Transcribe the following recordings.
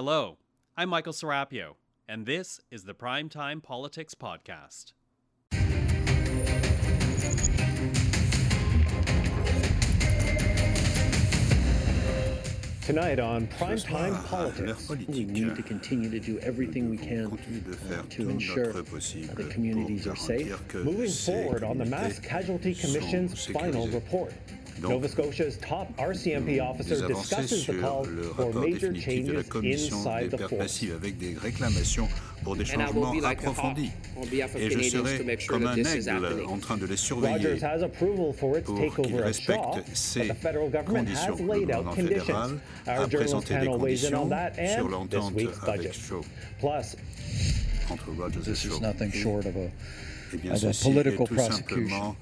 Hello, I'm Michael Serapio, and this is the Primetime Politics Podcast. Tonight on Primetime Politics, we need to continue to do everything we can uh, to ensure that the communities are safe. moving forward on the Mass Casualty Commission's final report. Nova Scotia's top RCMP officer discusses the call for major changes inside the force. avec des réclamations pour des changements approfondis. Et je serai comme un aigle en train de les surveiller Rogers has approval for its pour qu'ils takeover of Shaw, respectent but ces the federal government has conditions. Le laid out gouvernement conditions. fédéral Our a journalist présenté des panel weighs in on conditions that sur and this l'entente week's avec budget. Shaw, Plus, entre Rogers et This is Shaw. nothing short of a, Eh bien, of a ceci est political tout prosecution. simplement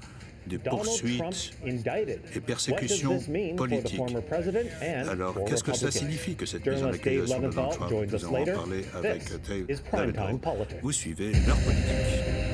des Donald Trump poursuites indicted. et persécutions What does this mean for the politiques. former president and Alors, for qu'est-ce que ça Republicans? signifie que cette mise en Journalist Dave accusation de Donald Levinthal Trump joins Nous us allons en later. parler avec This Dave is Primetime Levinthal. Politics. Vous suivez leur politique.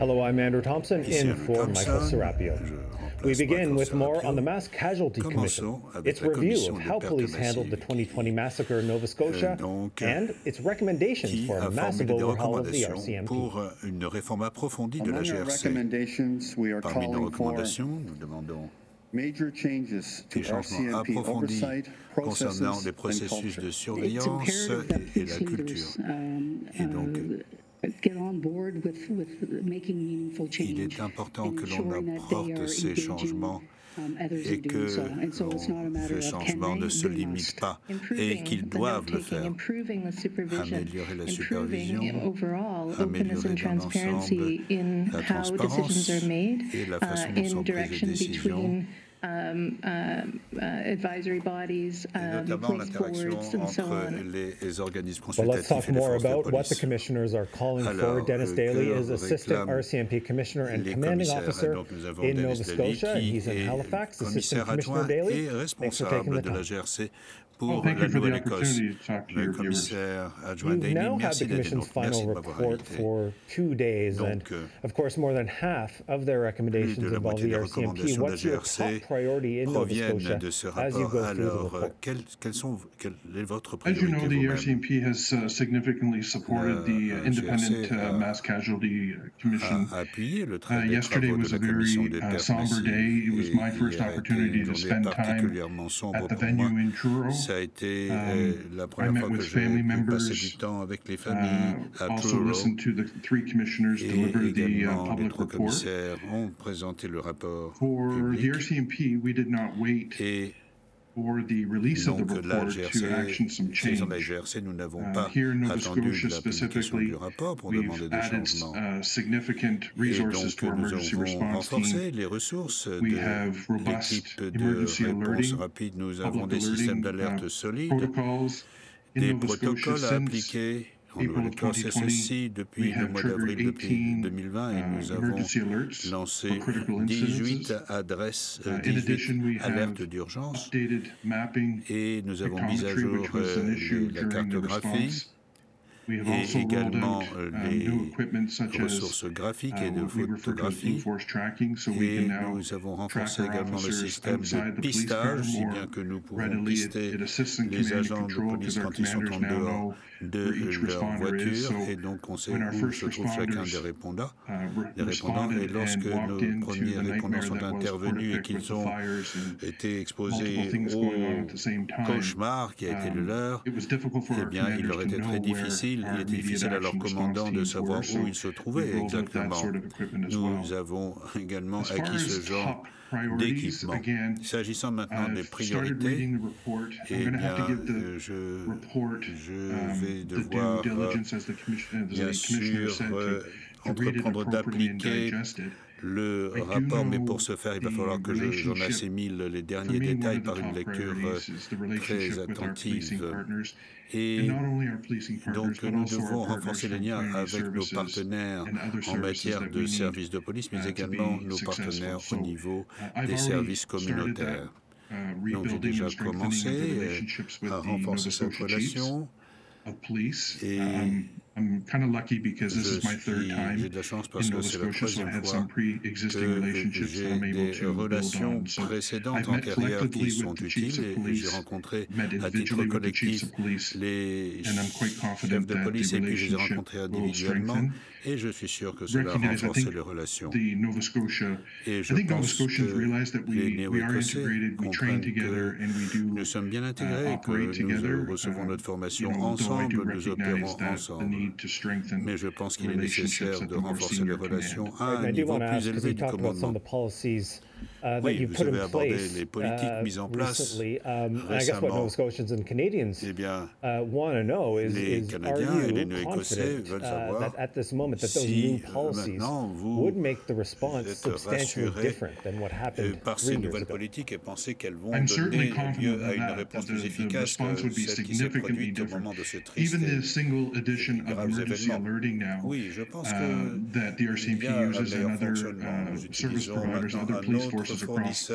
Hello, I'm Andrew Thomson Ici in Andrew for Thomson. Michael Serapio. Je remplace We begin Michael with more Serapio. on the Mass Casualty Commission, Commençons avec its la review commission of de how pertes police handled the massives 2020 massacre in Nova Scotia, donc, and its recommendations qui for a a massive formulé des overhaul of the recommandations RCMP. pour euh, une réforme approfondie de la Among our GRC. recommendations, we are Parmi nos calling for recommandations, nous demandons major changes to des changements RCMP approfondis oversight, concernant processes, les and processus de culture. surveillance It's imperative that et, et la police culture. leaders um, Et donc, Il est important que l'on apporte ces changements et que ce changement ne se limite pas et qu'ils doivent le faire. Améliorer la supervision, améliorer l'ensemble la transparence et la façon dont sont prises les décisions between um, uh, advisory bodies, Et um, police boards, and so on. les, les organismes But let's talk more about what the commissioners are calling for. Dennis euh, Daley is Assistant RCMP Commissioner and les Commanding. Officer Donc, in Dennis Nova Scotia, and he's in Halifax. Assistant Commissioner Daley, thanks for taking the responsable de la time. GRC Well, thank la you for the Nouvelle-Écosse. opportunity to talk to Le your viewers. commissaire adjoint You've Daley, now had merci the d'être Commission's merci final de m'avoir report invité. for two days, and Donc, euh, of course, more than half of their recommendations Plus de la involve moitié the des RCMP. recommandations de la What's your GRC top priority in Nova proviennent de ce as you rapport. go through the Alors, euh, report? quelles, quelles sont, quelle est votre As you priorité know, the vous-même RCMP has uh, significantly supported the uh, Uh, Independent uh, Mass Casualty Commission. a appuyé le Uh, travail des yesterday travaux de was la a very commission des uh, pertes somber day. It was Et my first a été opportunity une to journée spend time particulièrement sombre at the pour moi. Venue in Truro. Ça a été Um, euh, la I première met fois que with j'ai family pu passer members, du temps avec les Uh, familles à also Truro. listened to the three commissioners Et deliver the uh, également, les public trois report. commissaires ont présenté le rapport For the public. RCMP, we did not wait Et donc la report to action GRC, some saison de la change. GRC, nous n'avons Uh, pas here in Nova attendu Scotia la publication specifically, du rapport pour demander we've des added changements. uh, significant Et resources donc, to our nous emergency avons response team. renforcé les ressources We de have robust l'équipe de emergency réponse alerting, rapide. Nous avons public des systèmes alerting d'alerte uh, solides, protocols in des Nova Scotia protocoles à since appliquer On le pensait ceci depuis le mois d'avril 2020 et nous avons lancé 18 adresses, euh, 18 alertes d'urgence. et nous avons mis à jour euh, la cartographie et également euh, les ressources graphiques et de photographie. Et nous avons renforcé également le système de pistage, si bien que nous pouvons pister les agents de police quand ils sont en dehors de euh, leur voiture. Et donc, on sait où se trouve chacun des répondants. Des répondants. Et lorsque nos premiers répondants sont intervenus et qu'ils ont été exposés au cauchemar qui a été le leur, eh bien, il leur était très difficile il est difficile à leurs commandants de savoir où ils se trouvaient exactement. Nous avons également acquis ce genre d'équipement. S'agissant maintenant des priorités, eh bien, euh, je, je vais devoir, euh, bien sûr, euh, entreprendre d'appliquer le rapport, mais pour ce faire, il va falloir que j'en assimile les derniers détails par une lecture euh, très attentive. Et donc, nous devons renforcer les liens avec nos partenaires en matière de services de police, mais également nos partenaires au niveau des services communautaires. Donc, j'ai déjà commencé euh, à renforcer cette relation et I'm kind of lucky because this is my third time de la chance parce in Nova Scotia, so I had some pre-existing relationships that I'm able des to build relations on. So précédentes I've met collectively with the chiefs of police, met individually with the chiefs collectif of police, les and I'm quite chefs confident de that police the et puis je les ai relationship rencontrés will individuellement strengthen. et je suis sûr que cela Recognize, I renforcer think les relations. the Nova Scotia, Et I je think Nova pense Scotians que realize that les we, we are Néo-Écossais integrated, we train comprennent together, que and we do nous sommes bien uh, intégrés, que operate together. nous recevons Uh, notre you formation know, though I do ensemble, nous opérons recognize that the ensemble. need to strengthen Mais je pense qu'il est relationships nécessaire at de the more renforcer les senior relations command. à un And I do niveau want to plus ask, because élevé you du talked about some commandement. Of the policies uh, that Oui, you vous put avez in abordé place les politiques uh, mises en place recently. Um, and I guess what récemment. Nova Scotians and Canadians Eh bien, uh, want to know is, les is are Canadiens et les you Néo-Écossais confident veulent uh, savoir that at this moment that those si, new euh, policies maintenant, vous would make the response êtes substantially rassurés, different than what euh, happened par three ces years nouvelles ago? politiques et pensez qu'elles vont I'm certainly donner confident lieu à une that, réponse plus the, the efficace que response would be celle qui s'est significantly produite au different. moment de ce triste Even the et single addition of emergency alerting now Oui, je pense uh, que that the il RCMP y a un uses and meilleur other fonctionnement. uh, Nous service utilisons providers, maintenant other un police autre forces across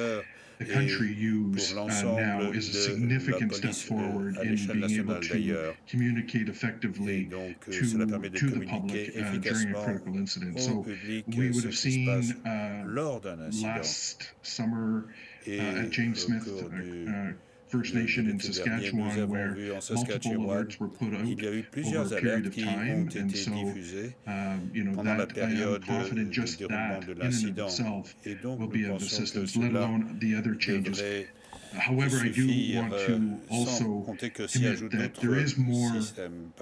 the country use uh, now is a significant step forward in being able to communicate effectively donc, to, cela permet de to the public uh, during a critical incident. So we would have seen uh, lors d'un incident. last summer uh, at James Smith First Nation in l'été dernier, nous Saskatchewan, where multiple alerts were put out il y a eu over a period of time, and so um, you know that I am confident just that in and of itself will be of assistance, let alone the other changes. However, I do want euh, to also compter commit that there is more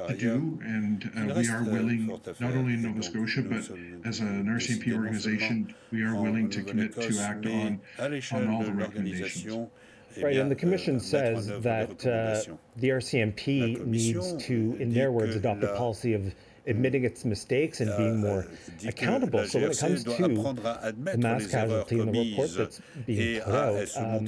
to do, and uh, we are euh, willing, not only in Nova Scotia, but as an RCMP décidés organization, we are willing to commit to act on on all the recommendations. Eh Right, and the Commission euh, says that uh, the RCMP needs to, in their words, adopt a policy of admitting its mistakes and being more euh, que accountable. So when it comes to the mass casualty and the report that's being put out, um,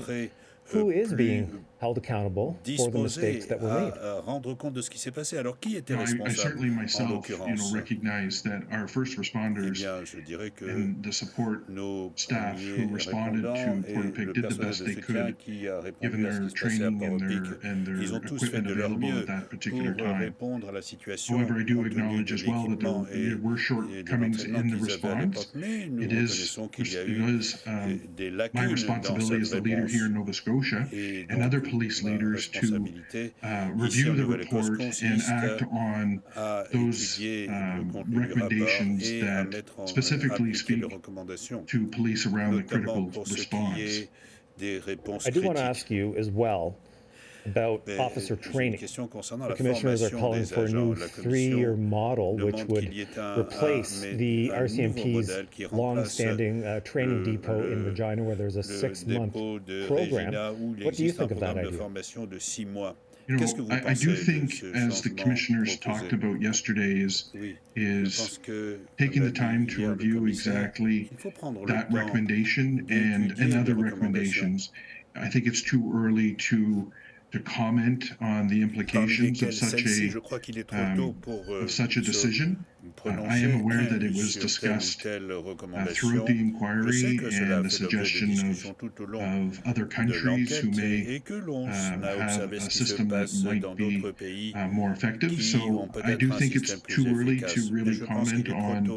who euh, is being held accountable for the mistakes that were made? à rendre compte de ce qui s'est passé. Alors qui était No, I, I certainly en myself, you know, recognize that our first Eh responders bien, je dirais que and the support nos staff who responded to répondants Porta et Pig le did the personnel best de they could, qui a given répondu à ce their qui se passait à training and their, and their Ils ont tous fait equipment de leur available mieux at that pour particular time. répondre à la situation However, I do compte tenu acknowledge de as well that l'équipement there, et, there were shortcomings in the qu'ils avaient à l'époque. response. Mais nous It is, reconnaissons qu'il y a eu um, des my lacunes dans responsibility as cette the leader réponse. here in Nova Scotia Et and donc, other police leaders to uh, review the report and act on those um, contenu du rapport recommendations that specifically speak to police around the critical pour ce qui response. est des réponses I do want to ask you as well about Mais officer training. The commissioners are calling for a new three-year model which would qu'il y ait un, replace un- the RCMP's modèle long-standing uh, training le- depot in Regina, where there's a six-month program. Regina où il What do you think of that idea? formation de six mois. You know, Qu'est-ce que vous I, I do think, as the commissioners talked about yesterday, is Oui, je pense is taking the time to review exactly il faut prendre le that recommendation and, and other recommendations. I think it's too early to to comment on the implications of such a je crois est trop um, of such a decision. I am aware that it was sur telle ou discussed telle uh, recommandation. throughout the inquiry que cela a and the fait l'objet de suggestion of tout au long of other countries who may et que l'on uh, a have observé a ce qui se system that might be uh, more effective. So I do think it's too early to really je pense qu'il comment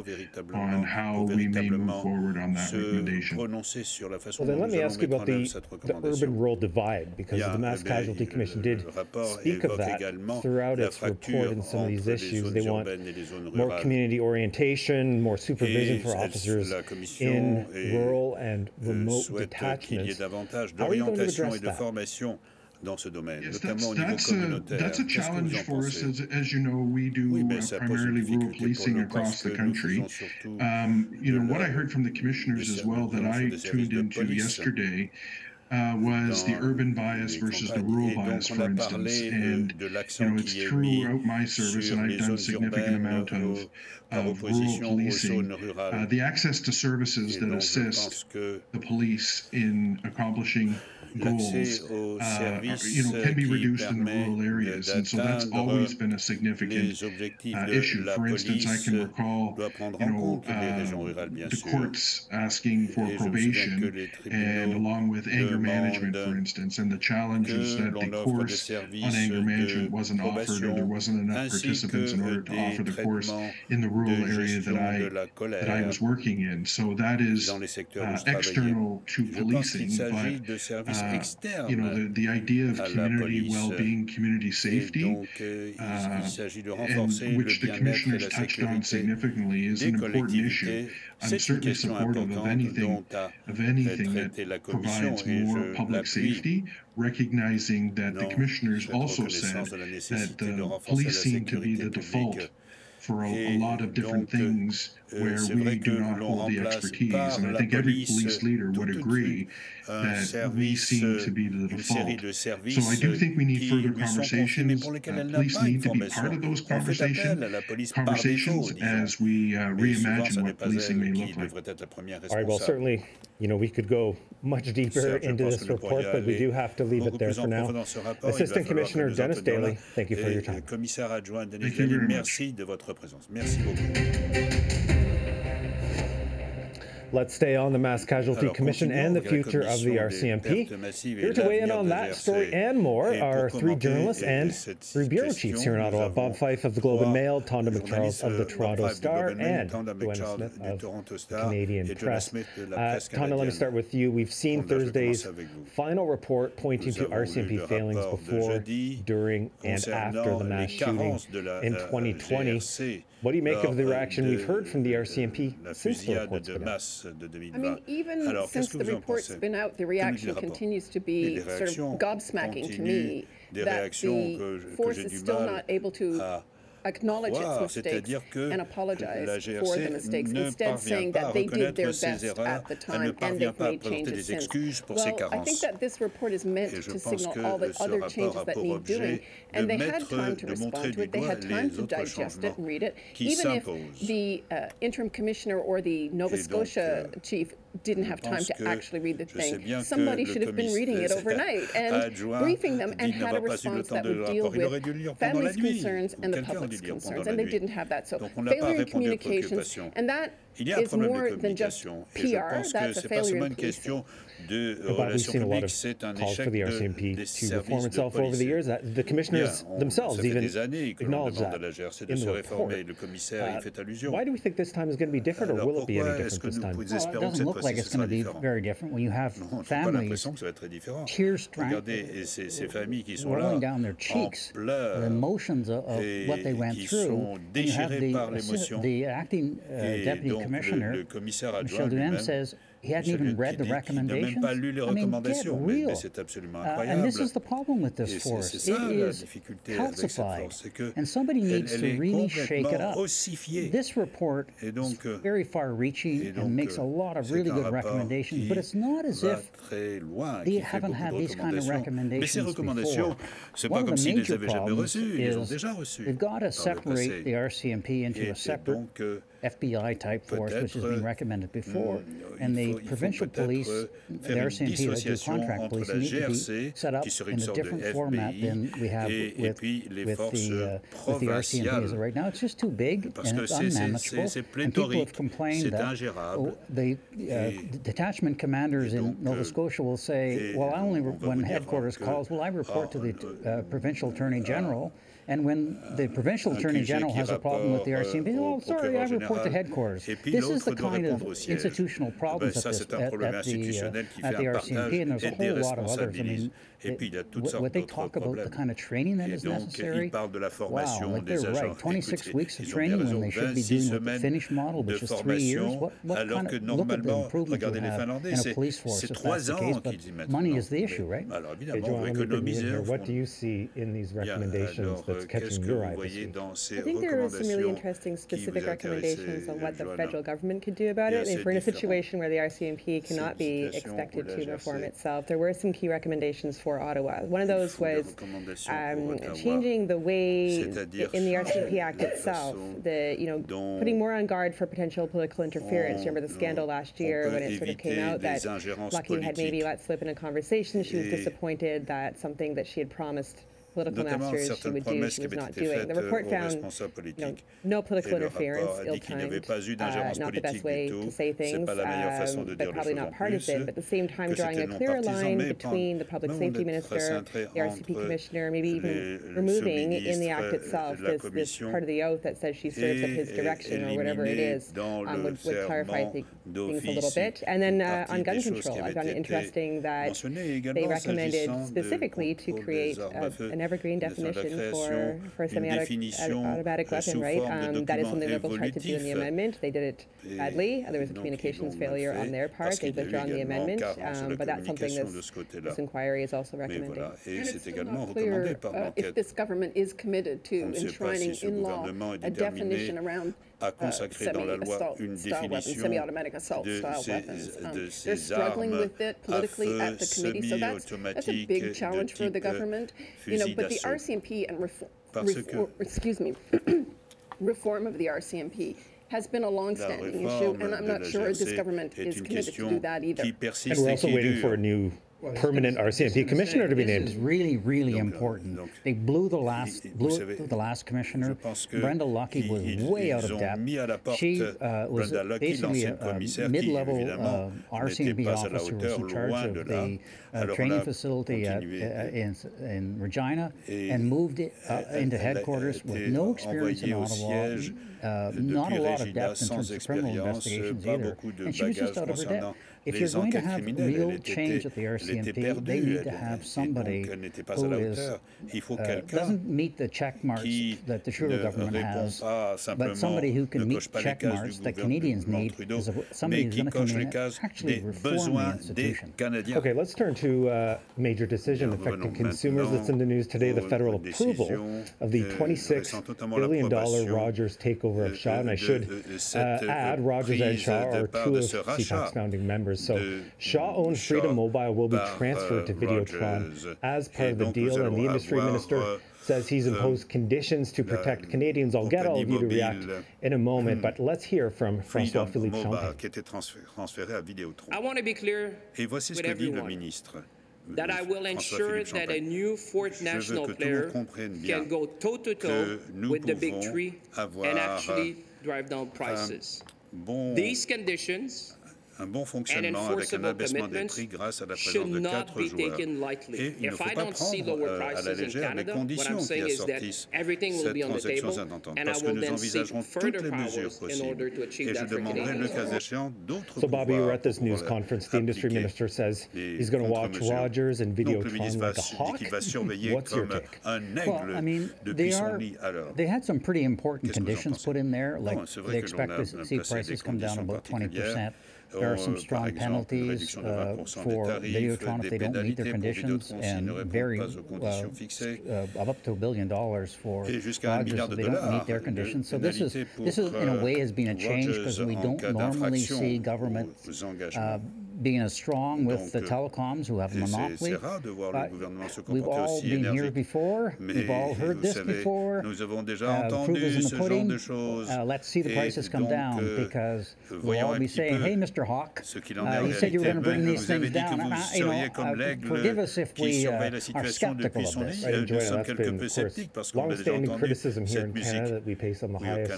on on how we may move forward on that se recommendation. prononcer sur la façon Well, then let me ask you about the, the urban-rural divide, because the Mass Casualty Commission did speak of that throughout its report and some of these issues. They want urbaines et les zones more rurales. Community orientation, more supervision for officers in rural and euh, remote souhaite qu'il y ait detachments. How are you going to address that? dans ce domaine, Yes, notamment that's, au niveau that's, a, that's a Qu'est-ce que vous challenge en for us. As, as you know, we do Oui, uh, ça pose une primarily rural policing nous across the country. Um, you know, what I heard from the commissioners as well that I tuned de into police yesterday uh, was the urban bias versus the rural bias, for instance. And, you know, it's throughout my service, and I've done a significant amount of, of rural policing. Uh, the access to services that assist the police in accomplishing goals, uh, you know, can be reduced in the rural areas, and so that's always been a significant uh, issue. For instance, I can recall, you know, uh, the courts asking for probation, and along with anger management, for instance, and the challenges that the course on anger management wasn't offered, or there wasn't enough participants in order to offer the course in the rural area that I that I was working in. So that is uh, external to policing, but uh, you know the, the idea of community well-being, community safety, uh, and which the commissioners touched on significantly, is an important issue. I'm certainly supportive of anything of anything that provides more public safety, recognizing that the commissioners also said that the police seem to be the default for a, a lot of different things Euh, where we do not hold the expertise. And I think every police leader would agree that we seem to be the default. So I do think we need further conversations. Uh, police need to be part of those conversations, conversations as we uh, reimagine what policing may look like. All right, well, certainly, you know, we could go much deeper into this report, but we do have to leave it there for now. Assistant Commissioner Dennis Daley, thank you for your time. Commissaire adjoint Denis Daley, merci de votre présence. Merci beaucoup. Let's stay on the Mass Casualty Commission and the future of the RCMP. Here to weigh in on that story and more are three journalists and three bureau chiefs here in Ottawa Bob Fife of the Globe and Mail, Tonda MacCharles of the Toronto Star, and Joanna Smith of the Canadian Press. Uh, Tonda, let me start with you. We've seen Thursday's final report pointing to RCMP failings before, during, and after the mass shooting in 2020. What do you make of the reaction we've heard from the RCMP since the report's been out? I mean, even since the report's been out, the reaction continues to be sort of gobsmacking to me that the force is still not able to acknowledge its mistakes and apologize for the mistakes, instead saying that they did their best at the time and they've made changes since. Well, I think that this report is meant to signal all the other changes that need doing, and they had time to respond to it, they had time to digest it and read it. Even if the uh, interim commissioner or the Nova Scotia euh, chief didn't have time to actually read the thing. Somebody should have been reading it overnight and briefing them and had a response that would deal with families' concerns and the public's concerns, and they didn't have that. So failure in communications, and that is more than just PR, that's a failure in policing de relations publiques, c'est un échec for the RCMP de, to reform itself over the years. That the commissioners Bien, on, themselves even acknowledge that de la GRC de se réformer. Le commissaire uh, y fait allusion. Why do we think this time is going to be different, or will it be any different this time? Well, it doesn't look like it's going to be very different when you have families tears rolling down their cheeks, the emotions of, of what they went through. And you have the, the acting uh, deputy commissioner, Michel Duheme, says he hadn't even read the recommendations. I mean, get real. Uh, and this is the problem with this force. It is calcified, and somebody needs to really shake it up. This report is euh, very far-reaching and makes euh, a lot of really good recommendations, but it's not as if they haven't had these kind of recommendations before. One of the major problems is they've got to separate the RCMP into a separate FBI type force, which has been recommended before, and the provincial police, the RCMP that do contract police, need to be set up in a different format than we have with, with, the, uh, with the RCMP as right now. It's just too big and it's unmanageable, and people have complained that oh, the uh, detachment commanders in Nova Scotia will say, well, I only, when headquarters calls, well, I report to the uh, provincial attorney general, and when the provincial attorney general has a problem with the RCMP, oh, sorry, I report to headquarters. This is the kind of institutional problems at, this, at, at, the, uh, at the RCMP, and there's a whole lot of others. I mean, Et puis, il y a toutes sortes what they talk about the kind of training that is donc, necessary. Il parle de la formation wow, like des agents. Right. 26 weeks of training when they should be doing the Finnish model, which is three years. What, what alors kind que normalement, regardez les Finlandais, c'est trois ans qu'ils y mettent. Money is the issue, right? Alors évidemment, on économiser. What do you see in these recommendations that's catching your eye I think there are some really interesting specific recommendations on what the federal government could do about it. If we're in a situation where the RCMP cannot be expected to reform itself, there were some key recommendations for for Ottawa. One of those was um, changing the way in the RCMP Act itself, the you know putting more on guard for potential political interference. Remember the scandal last year when it sort of came out that Lucki had maybe let slip in a conversation. She was disappointed that something that she had promised political masters she would do, she was not doing. The report found you know, no political interference, ill-timed, uh, not the best way to say things, um, but probably not partisan, but at the same time drawing a clearer line between the public safety minister, the RCP commissioner, maybe even removing in the act itself this, this part of the oath that says she serves at his direction or whatever it is, um, would, would clarify th things a little bit. And then uh, on gun control, I found it interesting that they recommended specifically to create a, an evergreen definition for, for a semi-automatic weapon, right? Um, that is something Liberals tried to do in the amendment. They did it badly. There was a communications failure on their part. They've withdrawn the amendment, um, but that's something this, this inquiry is also recommending. And it's still not clear uh, if this government is committed to enshrining in law a definition around a consacré dans la loi une définition de ces, um, de ces armes à feu semi-automatiques challenge for the government. You know, but the RCMP and reform, reform excuse me, reform of the RCMP has been a long-standing issue, and I'm not sure this government is committed to do that either. And we're also waiting for a new permanent RCMP commissioner to be named. This is really, really important. They blew the last, blew the last commissioner. Brenda Lucki was way out of depth. She uh, was basically a, a mid-level uh, RCMP officer who was in charge of the uh, training facility at, uh, in, in Regina and moved it uh, into headquarters with no experience in Ottawa. Uh, not a lot of depth in terms of criminal investigations either. And she was just out of her depth. If you're going to have real change at the RCMP, they need to have somebody who is, uh, doesn't meet the check marks that the Trudeau government has, but somebody who can meet the check marks that Canadians need is somebody who's going to come in and actually reform the institution. Okay, let's turn to uh, major decision affecting consumers that's in the news today, the federal approval of the $26 billion Rogers takeover of Shaw. And I should uh, add, Rogers and Shaw are two of CPAC's founding members. So Shaw owned Freedom Mobile will be transferred to Videotron as part of the deal, and the industry minister says he's imposed conditions to protect Canadians. I'll get all of you to react in a moment, but let's hear from François Philippe Champagne. I want to be clear with everyone that I will ensure that a new fourth national player can go toe-to-toe with the big three and actually drive down prices. These conditions un bon fonctionnement avec un abaissement des prix grâce à la présence de quatre joueurs. Et il ne faut pas prendre euh, à la légère les conditions qui assortissent cette transaction d'entente, parce que nous envisagerons toutes les mesures possibles. Et je demanderai, le cas échéant, d'autres So Bobby, you're at this news conference. The industry minister says he's going to watch Rogers and Videotron like a hawk. What's your take? Well, I mean, they are. They had some pretty important conditions put in there, like they expect to see prices come down about 20 percent. There are some euh, strong penalties uh, for Videotron if they don't meet their conditions, and very uh, uh, of up to a billion dollars for Rogers if they don't meet their conditions. So this is this is in a way has been a change because we don't normally see government being as strong with the telecoms who have a monopoly. We've all been here before. We've all heard this before. Uh, proof is in the pudding. Uh, let's see the prices come down euh, because we'll all be saying, "Hey, Mr. Hawk, uh, you said you were going to bring these things down." You know, uh, forgive us if we uh, are skeptical of this. Right, enjoy that's been, of course, long-standing criticism here in Canada that we pay some of the highest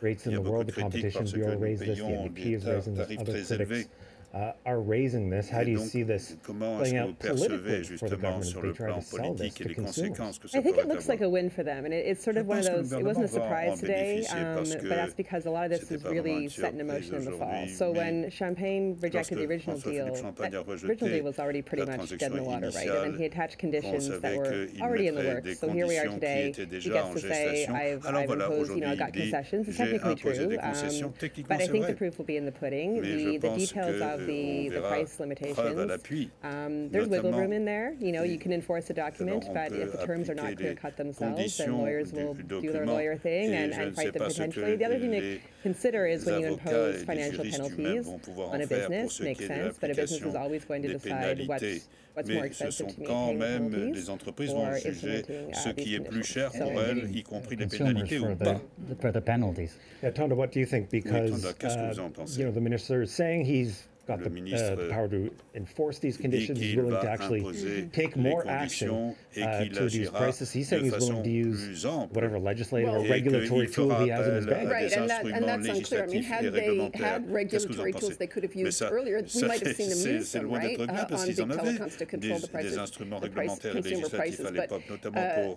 rates in the world. The Competition Bureau raised this. The NDP is raising this. Other critics uh, are raising this. How do you see this playing out politically for the government if they try to sell this to consumers? I think it looks like a win for them, and it, it's sort of one of those. It wasn't a surprise today, um, but that's because a lot of this is really set in motion in the fall. So when Champagne rejected the original deal, that original deal was already pretty much dead in the water, right? And then he attached conditions that were already in the works. So here we are today. He gets to say, "I've, I've imposed, you know, I got concessions." It's technically true, um, but I think the proof will be in the pudding. The, the details of of the, the price limitations. Um, there's wiggle room in there. You know, you can enforce a document, but if the terms are not clear cut themselves, then lawyers will do their lawyer thing and, and fight them potentially. The other thing to consider is when you impose financial penalties on a business, makes sense, but a business is always going to decide what's mais ce sont quand même les entreprises vont juger ce qui est plus cher pour elles, y compris les pénalités ou pas. For the penalties. Yeah, Tonda, what do you think? Because uh, you know the minister is saying he's got the, uh, the, power to enforce these conditions. He's willing to actually take more action uh, to these prices. He's saying he's willing to use whatever legislative well, or regulatory tool he has in his bag. Right, and, that, and that's unclear. I mean, had they had regulatory tools they could have used earlier, we might have seen them use them, right, uh, on big telecoms to control the prices, the price, consumer prices. But uh,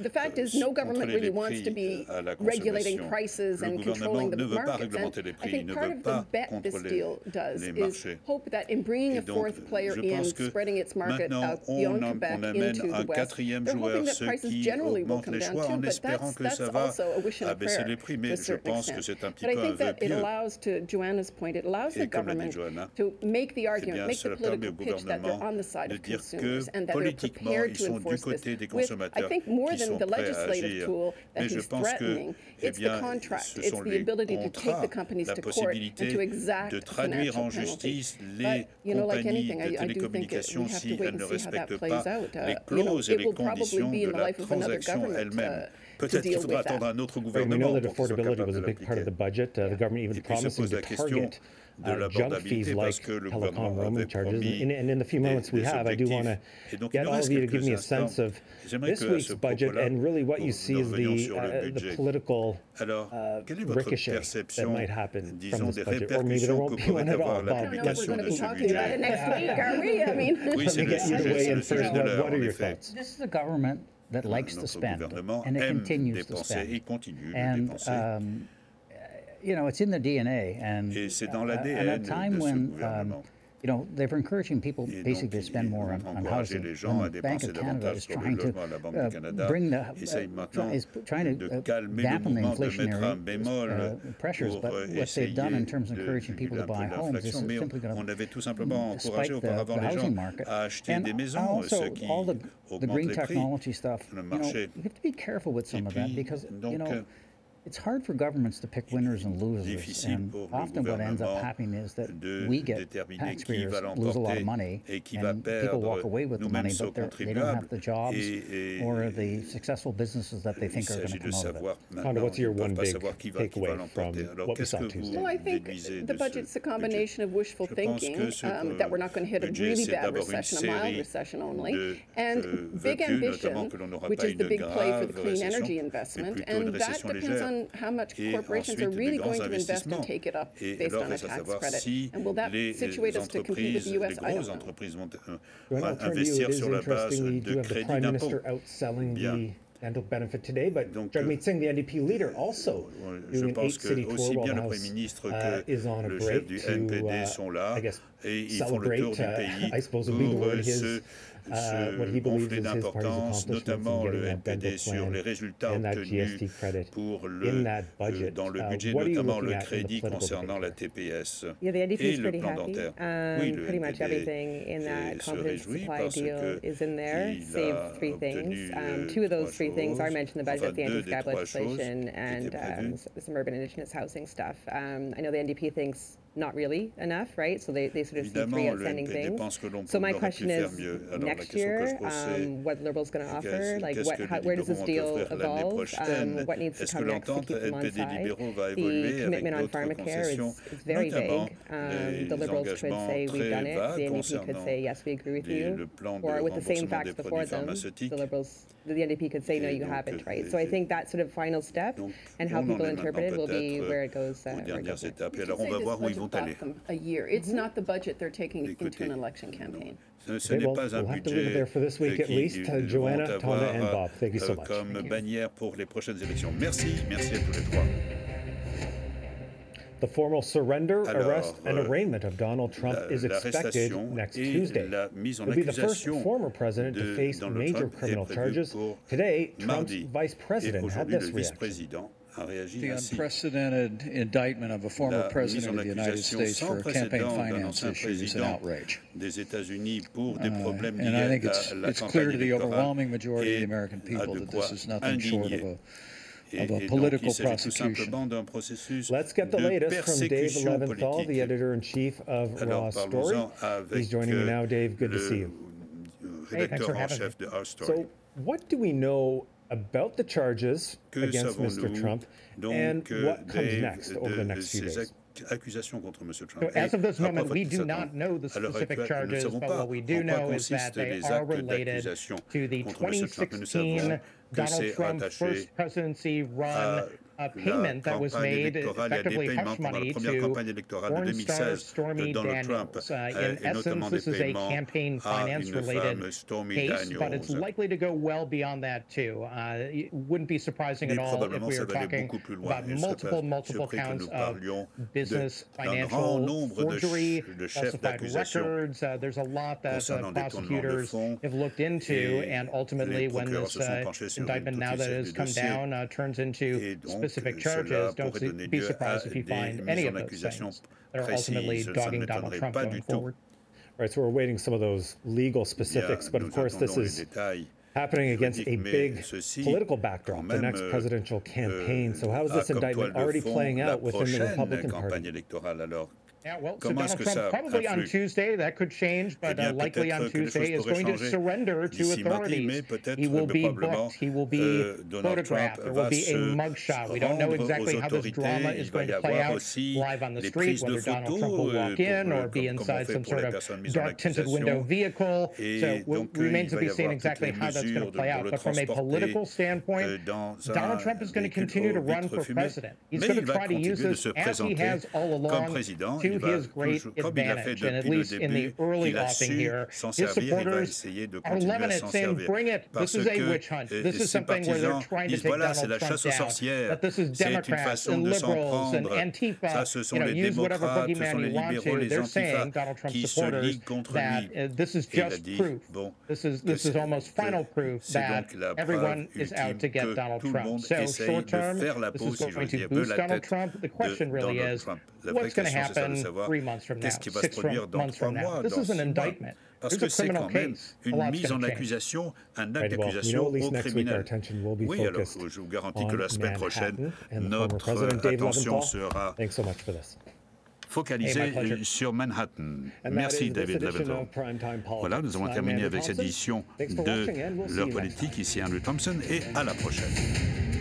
the fact is, no government really wants to be regulating prices and controlling the markets. And I think part of the bet this deal does is hope that in bringing a fourth player in, spreading its market out beyond Quebec into the West, they're hoping that prices generally will come down too, but that's, that's also a wish and a prayer to a certain extent. But I think that it allows, to Joanna's point, it allows the government to make the argument, make the political pitch that they're on the side of consumers and that they're prepared to enforce this with, I think, more than the legislative tool that he's threatening, it's the contract, it's the ability to take the companies to court and to exact financial penalties. les compagnies de télécommunications si elles ne respectent pas les clauses et les conditions de la transaction elle-même. Peut-être qu'il faudra attendre un autre gouvernement. We know that affordability was a big part of the budget. Uh, the government even promising to target uh, junk fees like telecom roaming charges. And, and in the few moments we have, I do want to get all of you to give me a sense of this week's budget and really what you see as the, uh, the political uh, ricochet that might happen from this budget. Or maybe there won't be one at all. Bob, we're going to be talking about it next week, are we? I mean, let me get you to weigh. What, what are your thoughts? This is a government that likes to spend, and it continues to spend. And um, you know, it's in the DNA, and, uh, and at a time when um, you know, they're encouraging people basically to spend more on, on housing. And the Bank of Canada is trying to uh, bring the, uh, is trying to uh, dampen the inflationary uh, pressures, but what they've done in terms of encouraging people to buy homes is simply going to spike the, the housing market. And also, all the, the green technology stuff, you know, you have to be careful with some of that because, you know, it's hard for governments to pick winners and losers, and often what ends up happening is that we get taxpayers lose a lot of money, and people walk away with the money, but they don't have the jobs or the successful businesses that they think are going to come out of it. Tonda, what's your one big takeaway from what we saw Tuesday? Well, I think the budget's a combination of wishful thinking um, that we're not going to hit a really bad recession, a mild recession only, and big ambition, which is the big play for the clean energy investment, and that depends on on how much corporations are really going to invest and take it up based on a tax credit. and will that situate us to compete with the U.S.? I don't know. Well, I'll turn to you. It is interesting. We do have the Prime Minister outselling the dental benefit today, but Donc, Jagmeet Singh, the NDP leader, also doing an eight-city tour while the House uh, is on a break to, uh, I guess, celebrate, uh, I suppose would be the word, his ce conflit d'importance, notamment le NPD sur les résultats obtenus pour le, euh, dans le budget, notamment le crédit concernant la TPS yeah, et le plan dentaire. Um, oui, le NPD se réjouit parce qu'il a obtenu um, two of those three things are mentioned in the budget, the anti-scab legislation and um, some urban indigenous housing stuff. Um, I know the NDP thinks not really enough, right? So they, they sort of see three outstanding things. So my question is, next year, um, what Liberals are going to offer? Like, what, how, where does this deal evolve? Um, what needs to come next to keep them on side? The commitment on pharmacare is, is very vague. Um, the Liberals could say we've done it. The NDP could say yes, we agree with you. Or with the same facts before them, the Liberals, the NDP could say no, you haven't, right? So I think that sort of final step and how people interpret it will be where it goes. Uh, where it goes a year. It's not the budget they're taking into an election campaign. Ce n'est pas un budget qui uh, Joanna, Tonda, and Bob. Thank you so much. comme bannière pour les prochaines élections. Merci, merci à tous les trois. The formal surrender, Alors, arrest, and euh, arraignment of Donald Trump la, is expected next Tuesday. He'll be the first former president to face major criminal charges. Today, Trump's vice president had this reaction. A réagi the ainsi. unprecedented indictment of a former president of the United States for a campaign finance issue is an outrage. des États-Unis pour des Uh, problèmes and I liés think à it's, la it's clear campagne to the électorale overwhelming majority of the et American a people de that quoi this is nothing short of indigner. a Et, of a et donc, political s'agit tout prosecution. simplement d'un processus Let's get the de latest from Dave persécution Levinthal, politique. the editor in chief of Alors, Raw Story. parlons-en avec He's joining me euh, now, Dave. Good to see you. Hey, thanks for rédacteur en having chef de Raw Story. So, what do we know about the charges que against Mr. Trump, and euh, what comes Dave, next over the next few days? accusations contre M. Trump So as of this moment, we do not know the specific actuelle, nous ne charges, but what we do know is that they are related to the contre M. Trump. Nous 2016 savons que Donald Trump's first presidency run à a payment that was made, électorale et à des effectively hush money to campagne électorale porn star Stormy Donald Trump, Daniels. Uh, euh, in essence, this is a campaign finance-related case, but it's likely to go well beyond that too. Uh, it wouldn't be surprising at all if we are talking beaucoup plus loin. about multiple, multiple counts of business, de- d'un grand financial forgery, ch- de chefs falsified records. Uh, there's a lot that uh, concernant détournement de prosecutors have looked into, and ultimately, when this se sont penchés sur indictment now that chefs has come down uh, turns into specific charges, don't pourrait see- donner be surprised if you find any of those things that are ultimately précises. Ça ne dogging Donald Trump going forward. Right, so we're awaiting some of those legal specifics, but of course, this is happening against a big political backdrop, the next presidential campaign. euh, so, how is this indictment already playing out within the Republican Party? Yeah, well, so Donald Trump ça probably on Tuesday, that could change, Eh but bien, uh, likely on les Tuesday is going to surrender to authorities. He will be booked. He will be Donald photographed. Trump There will be a se mugshot. We don't know exactly how this drama is going to play out live on the street, whether Donald Trump will walk in or be comme- comme on inside some sort of personnes mises en dark tinted window vehicle. So donc, it remains to be seen exactly how that's going to play out. But from a political standpoint, euh, Donald Trump is going to continue to run for president. He's going to try to use this as he has all along. To his great toujours- comme il a fait advantage. And at least in the early offing here, his servir et va supporters are loving it, saying, bring it. This is a witch hunt. This is something where they're trying to take Donald Trump down. That this is Democrats and liberals and. Antifa. You know, use whatever boogeyman you want to. They're saying, Donald Trump supporters, that uh, this is just proof. This is this is almost final proof that everyone is out to get Donald Trump. So short term, this is going to boost Donald Trump. The question really is, Trump. La vraie what's going to question, c'est ça de happen savoir qu'est-ce qui va se produire dans trois mois, dans six mois. Parce que c'est quand même une mise en accusation, un acte d'accusation au criminel. Oui, alors je vous garantis que la semaine prochaine, notre attention sera focalisée sur Manhattan. Merci David Leventhal. Voilà, nous avons terminé avec cette édition de Leur politique. Ici Andrew Thompson et à la prochaine.